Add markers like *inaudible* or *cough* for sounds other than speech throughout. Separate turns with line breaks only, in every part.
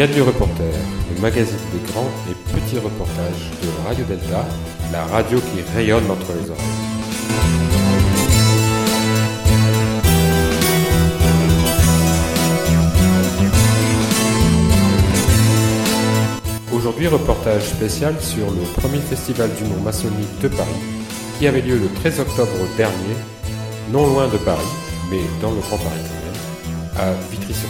Gadu Reporter, le magazine des grands et petits reportages de Radio Delta, la radio qui rayonne entre les oreilles. Aujourd'hui, reportage spécial sur le premier festival d'humour maçonnique de Paris, qui avait lieu le 13 octobre dernier, non loin de Paris, mais dans le Grand Paris quand même, à Vitry-sur-Seine.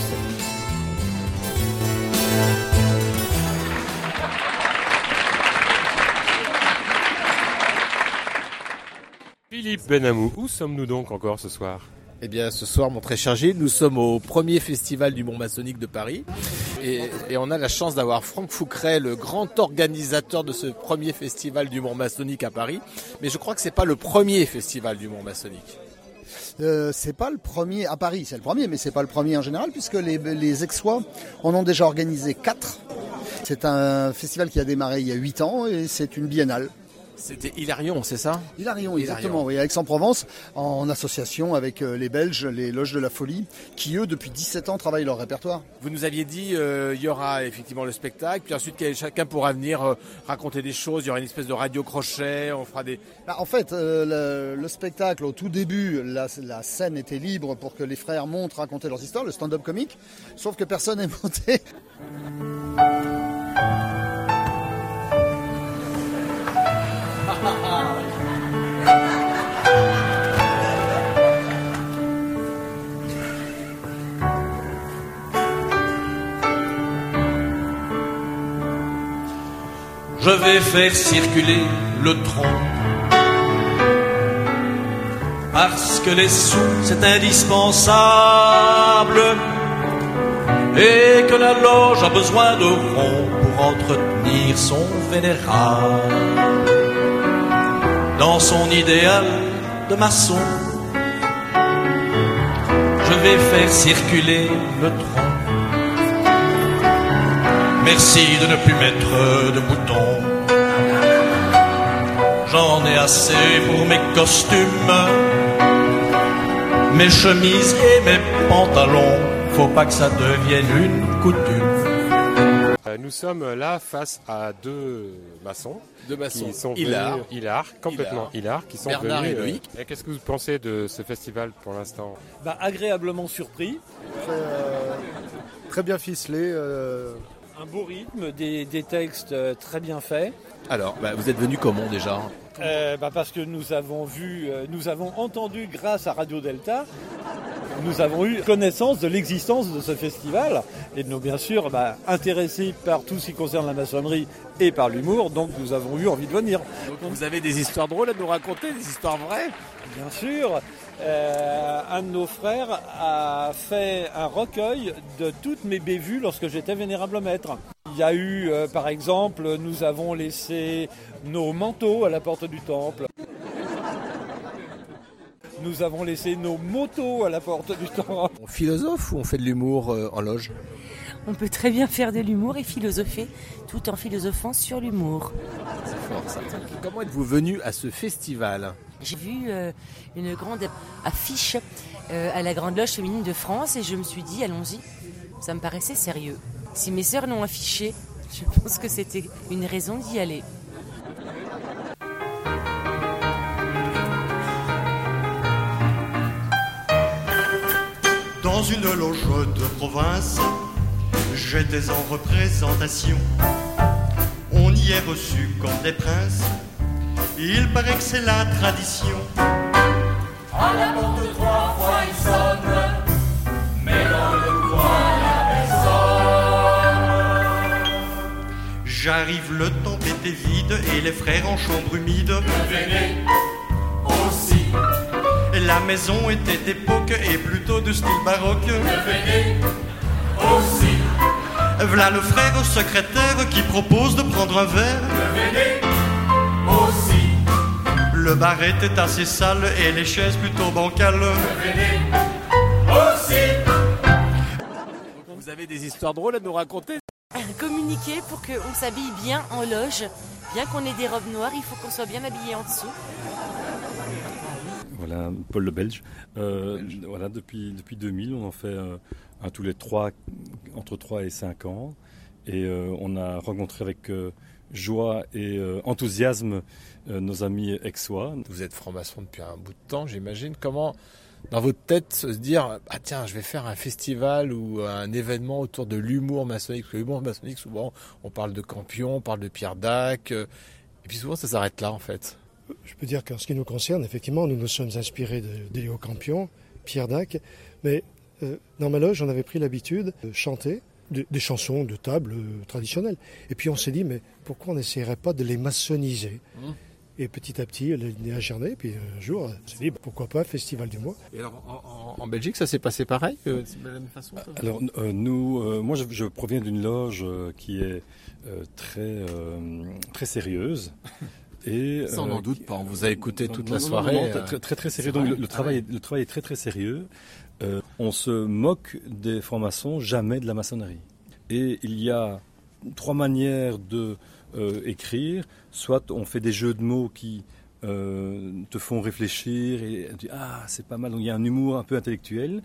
Philippe Benamou, où sommes-nous donc encore ce soir?
Eh bien, ce soir, mon très cher Gilles, nous sommes au premier festival du Mont maçonnique de Paris. Et, et on a la chance d'avoir Franck Foucret, le grand organisateur de ce premier festival du Mont maçonnique à Paris. Mais je crois que c'est pas le premier festival du Mont maçonnique.
Euh, c'est pas le premier à Paris, c'est le premier, mais c'est pas le premier en général puisque les, les Aixois en ont déjà organisé quatre. C'est un festival qui a démarré il y a huit ans et c'est une biennale.
C'était Hilarion, c'est ça?
Hilarion, exactement, oui, Aix-en-Provence, en association avec euh, les Belges, les Loges de la Folie, qui eux, depuis 17 ans, travaillent leur répertoire.
Vous nous aviez dit, euh, il y aura effectivement le spectacle, puis ensuite chacun pourra venir euh, raconter des choses, il y aura une espèce de radio crochet, on fera des...
Bah, en fait, euh, le, le spectacle, au tout début, la, la scène était libre pour que les frères montent raconter leurs histoires, le stand-up comique, sauf que personne n'est *laughs* monté.
Je vais faire circuler le tronc. Parce que les sous, c'est indispensable. Et que la loge a besoin de ronds pour entretenir son vénérable. Dans son idéal de maçon, je vais faire circuler le tronc. Merci de ne plus mettre de boutons. J'en ai assez pour mes costumes, mes chemises et mes pantalons. Faut pas que ça devienne une coutume.
Euh, Nous sommes là face à deux maçons.
Deux maçons.
Qui sont
Hilar.
venus, Hilar, complètement Hilar, qui sont
Bernard
venus.
et
euh,
Loïc.
Qu'est-ce que vous pensez de ce festival pour l'instant?
Bah, agréablement surpris.
Très, euh, très bien ficelé. euh,
Un beau rythme, des, des textes euh, très bien faits.
Alors, bah, vous êtes venu comment déjà?
Euh, bah, parce que nous avons vu, euh, nous avons entendu grâce à Radio Delta, nous avons eu connaissance de l'existence de ce festival et nous bien sûr bah, intéressés par tout ce qui concerne la maçonnerie et par l'humour, donc nous avons eu envie de venir.
Donc, Vous avez des histoires drôles à nous raconter, des histoires vraies?
Bien sûr, euh, un de nos frères a fait un recueil de toutes mes bévues lorsque j'étais vénérable maître. Il y a eu, euh, par exemple, nous avons laissé nos manteaux à la porte du temple. Nous avons laissé nos motos à la porte du temple.
On philosophe ou on fait de l'humour euh, en loge?
On peut très bien faire de l'humour et philosopher tout en philosophant sur l'humour.
C'est fort ça. Comment êtes-vous venu à ce festival?
J'ai vu euh, une grande affiche euh, à la Grande Loge féminine de France et je me suis dit allons-y, ça me paraissait sérieux. Si mes sœurs l'ont affiché, *laughs* je pense que c'était une raison d'y aller.
Dans une loge de province, j'étais en représentation. On y est reçu comme des princes. Il paraît que c'est la tradition.
À la porte trois fois il sonne, mais dans le coin la personne.
J'arrive, le temps était vide et les frères en chambre humide.
Venez aussi,
La maison était d'époque et plutôt de style baroque.
venez aussi,
V'là le frère secrétaire qui propose de prendre un verre. Le bar était assez sale et les chaises plutôt bancales.
venez aussi.
Vous avez des histoires drôles à nous raconter
Communiquer pour qu'on s'habille bien en loge. Bien qu'on ait des robes noires, il faut qu'on soit bien habillé en dessous.
voilà, Paul le Belge. Euh, voilà, depuis, depuis 2000, on en fait un tous les trois, entre 3 et 5 ans. Et on a rencontré avec joie et enthousiasme nos amis aixois.
Vous êtes franc-maçon depuis un bout de temps, j'imagine. Comment dans votre tête se dire ah tiens je vais faire un festival ou un événement autour de l'humour maçonnique? Parce que l'humour maçonnique souvent on parle de Campion, on parle de Pierre Dac euh, et puis souvent ça s'arrête là en fait.
Je peux dire qu'en ce qui nous concerne effectivement nous nous sommes inspirés de, Léo Campion, Pierre Dac, mais euh, dans ma loge on avait pris l'habitude de chanter des chansons de table euh, traditionnelles et puis on s'est dit mais pourquoi on n'essayerait pas de les maçonniser mmh. Et petit à petit, elle est à gerner. Puis un jour, on s'est dit, pourquoi pas, Festival du mois.
Et alors, en, Belgique, ça s'est passé pareil de la même façon
Alors, euh, nous, euh, moi, je, proviens d'une loge euh, qui est très, très sérieuse. *laughs*
Et, Ça, on n'en doute pas. On vous a écouté toute la soirée.
très, très, très, sérieux. Donc, le, travail, le travail est très, très sérieux. On se moque des francs-maçons, jamais de la maçonnerie. Et il y a trois manières de euh, écrire, soit on fait des jeux de mots qui euh, te font réfléchir et tu dis ah c'est pas mal. Donc il y a un humour un peu intellectuel.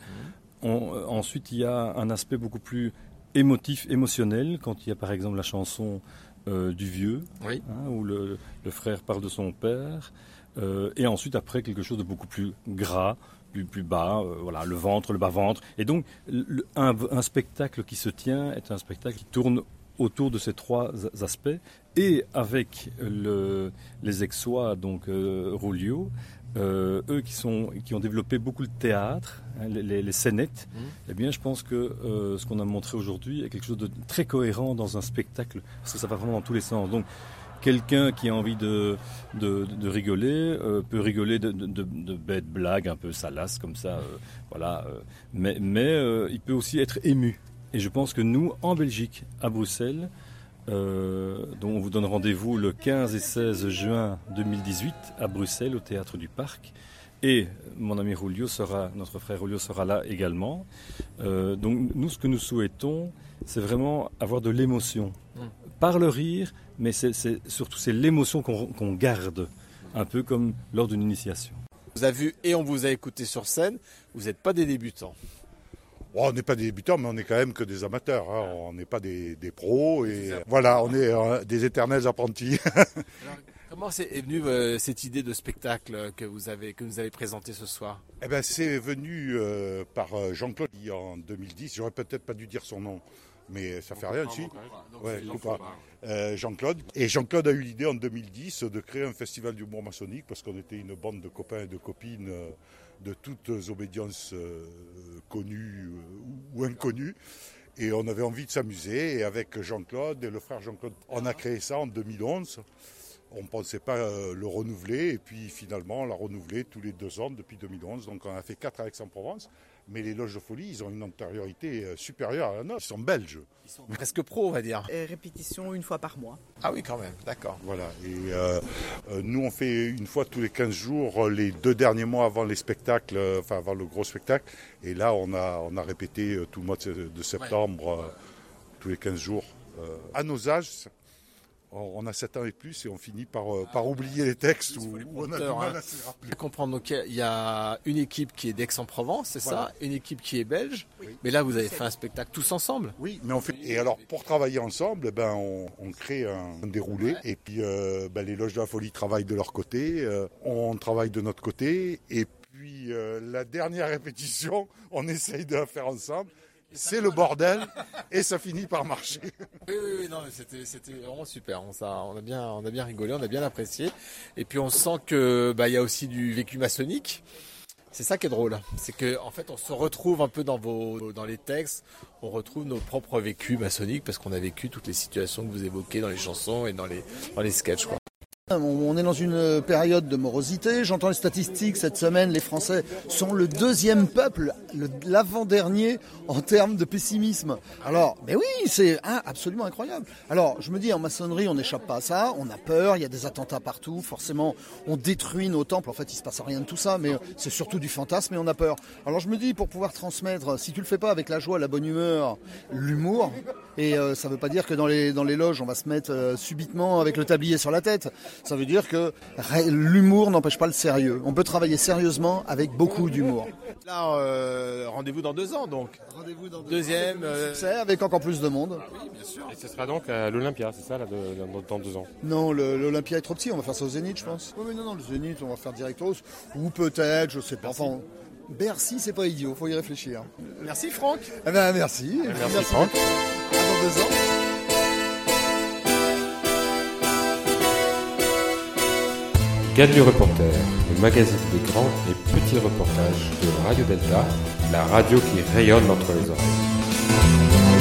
Euh, ensuite il y a un aspect beaucoup plus émotif, émotionnel quand il y a par exemple la chanson du vieux, hein, où le, frère parle de son père. et ensuite après quelque chose de beaucoup plus gras, plus, plus bas, voilà, le ventre, le bas-ventre. Et donc, un, un, spectacle qui se tient est un spectacle qui tourne autour de ces trois aspects et avec le, les Aixois, donc euh, euh, eux qui, sont, qui ont développé beaucoup le théâtre, hein, les, les, scénettes, mmh. eh bien je pense que euh, ce qu'on a montré aujourd'hui est quelque chose de très cohérent dans un spectacle, parce que ça va vraiment dans tous les sens. Donc quelqu'un qui a envie de, rigoler euh, peut rigoler de, de, bêtes blagues un peu salaces comme ça, voilà. mais mais il peut aussi être ému. Et je pense que nous, en Belgique, à Bruxelles, euh, dont on vous donne rendez-vous le 15 et 16 juin 2018 à Bruxelles, au Théâtre du Parc. Et mon ami Julio sera, notre frère Julio sera là également. Euh, donc nous, ce que nous souhaitons, c'est vraiment avoir de l'émotion. Par le rire, mais c'est, surtout c'est l'émotion qu'on, garde, un peu comme lors d'une initiation.
On vous a vu et on vous a écouté sur scène, vous n'êtes pas des débutants.
Oh, on n'est pas des débutants, mais on n'est quand même que des amateurs. Hein. On n'est pas des, pros. Et voilà, on est euh, des éternels apprentis. *laughs*
comment est venue euh, cette idée de spectacle que vous avez que vous avez présenté ce soir?
Eh ben, c'est venu euh, par Jean-Claude en 2010. J'aurais peut-être pas dû dire son nom, mais ça fait rien, si. Jean-Claude. Et Jean-Claude a eu l'idée en 2010 de créer un festival d'humour maçonnique parce qu'on était une bande de copains et de copines de toutes obédiences euh, connues euh, ou inconnues. Et on avait envie de s'amuser. Et avec Jean-Claude et le frère Jean-Claude, on a créé ça en 2011. On ne pensait pas euh, le renouveler. Et puis finalement, on l'a renouvelé tous les deux ans depuis 2011. Donc on a fait quatre avec Aix-en-Provence. Mais les loges de folie, ils ont une antériorité euh, supérieure à la nôtre. Ils sont belges.
Ils sont presque pro, on va dire.
Et répétition une fois par mois.
Ah oui, quand même, d'accord.
Voilà. Et euh, euh, nous, on fait une fois tous les 15 jours, les deux derniers mois avant les spectacles, enfin avant le gros spectacle. Et là, on a, on a répété tout le mois de septembre, tous les 15 jours. à nos âges, on a 7 ans et plus et on finit par, euh, par oublier les textes ou, on a du mal hein. à se rappeler.
comprendre, donc il y a une équipe qui est d'Aix-en-Provence, c'est ça Une équipe qui est belge. Mais là, vous avez fait un spectacle tous ensemble
Oui, mais on fait. Et alors, pour travailler ensemble, ben, on, crée un, déroulé. Et puis, euh, ben, les loges de la folie travaillent de leur côté. Euh, on travaille de notre côté. Et puis, la dernière répétition, *laughs* on essaye de la faire ensemble c'est le bordel et ça finit par marcher.
Oui, oui, oui non, c'était, vraiment super. On, ça, on, a bien, on a bien rigolé, on a bien apprécié. Et puis on sent que bah, il y a aussi du vécu maçonnique. C'est ça qui est drôle, c'est que en fait on se retrouve un peu dans vos dans les textes, on retrouve nos propres vécus maçonniques parce qu'on a vécu toutes les situations que vous évoquez dans les chansons et dans les dans les sketchs quoi.
On est dans une période de morosité. J'entends les statistiques cette semaine. Les Français sont le deuxième peuple, l'avant-dernier en termes de pessimisme. Alors, mais oui, c'est absolument incroyable. Alors, je me dis, en maçonnerie, on n'échappe pas à ça. On a peur. Il y a des attentats partout. Forcément, on détruit nos temples. En fait, il se passe rien de tout ça, mais c'est surtout du fantasme et on a peur. Alors, je me dis, pour pouvoir transmettre, si tu le fais pas avec la joie, la bonne humeur, l'humour, et euh, ça ne veut pas dire que dans les loges, on va se mettre euh, subitement avec le tablier sur la tête. Ça veut dire que l'humour n'empêche pas le sérieux. On peut travailler sérieusement avec beaucoup d'humour.
Là, euh, rendez-vous dans deux ans donc.
Rendez-vous dans
Deuxième. euh,
C'est avec encore plus de monde.
Oui, bien sûr.
Et ce sera donc à l'Olympia, c'est ça, là, de- dans, deux ans
Non, l'Olympia est trop petit, on va faire ça au Zénith, je pense. Oui, mais non, non, le Zénith, on va faire directos. Ou peut-être, je sais pas. Enfin, on- Bercy, c'est pas idiot, faut y réfléchir.
Merci Franck.
Eh ben, merci.
Merci, Franck.
À dans deux ans.
Gadu Reporter, le magazine des grands et petits reportages de Radio Delta, la radio qui rayonne entre les oreilles.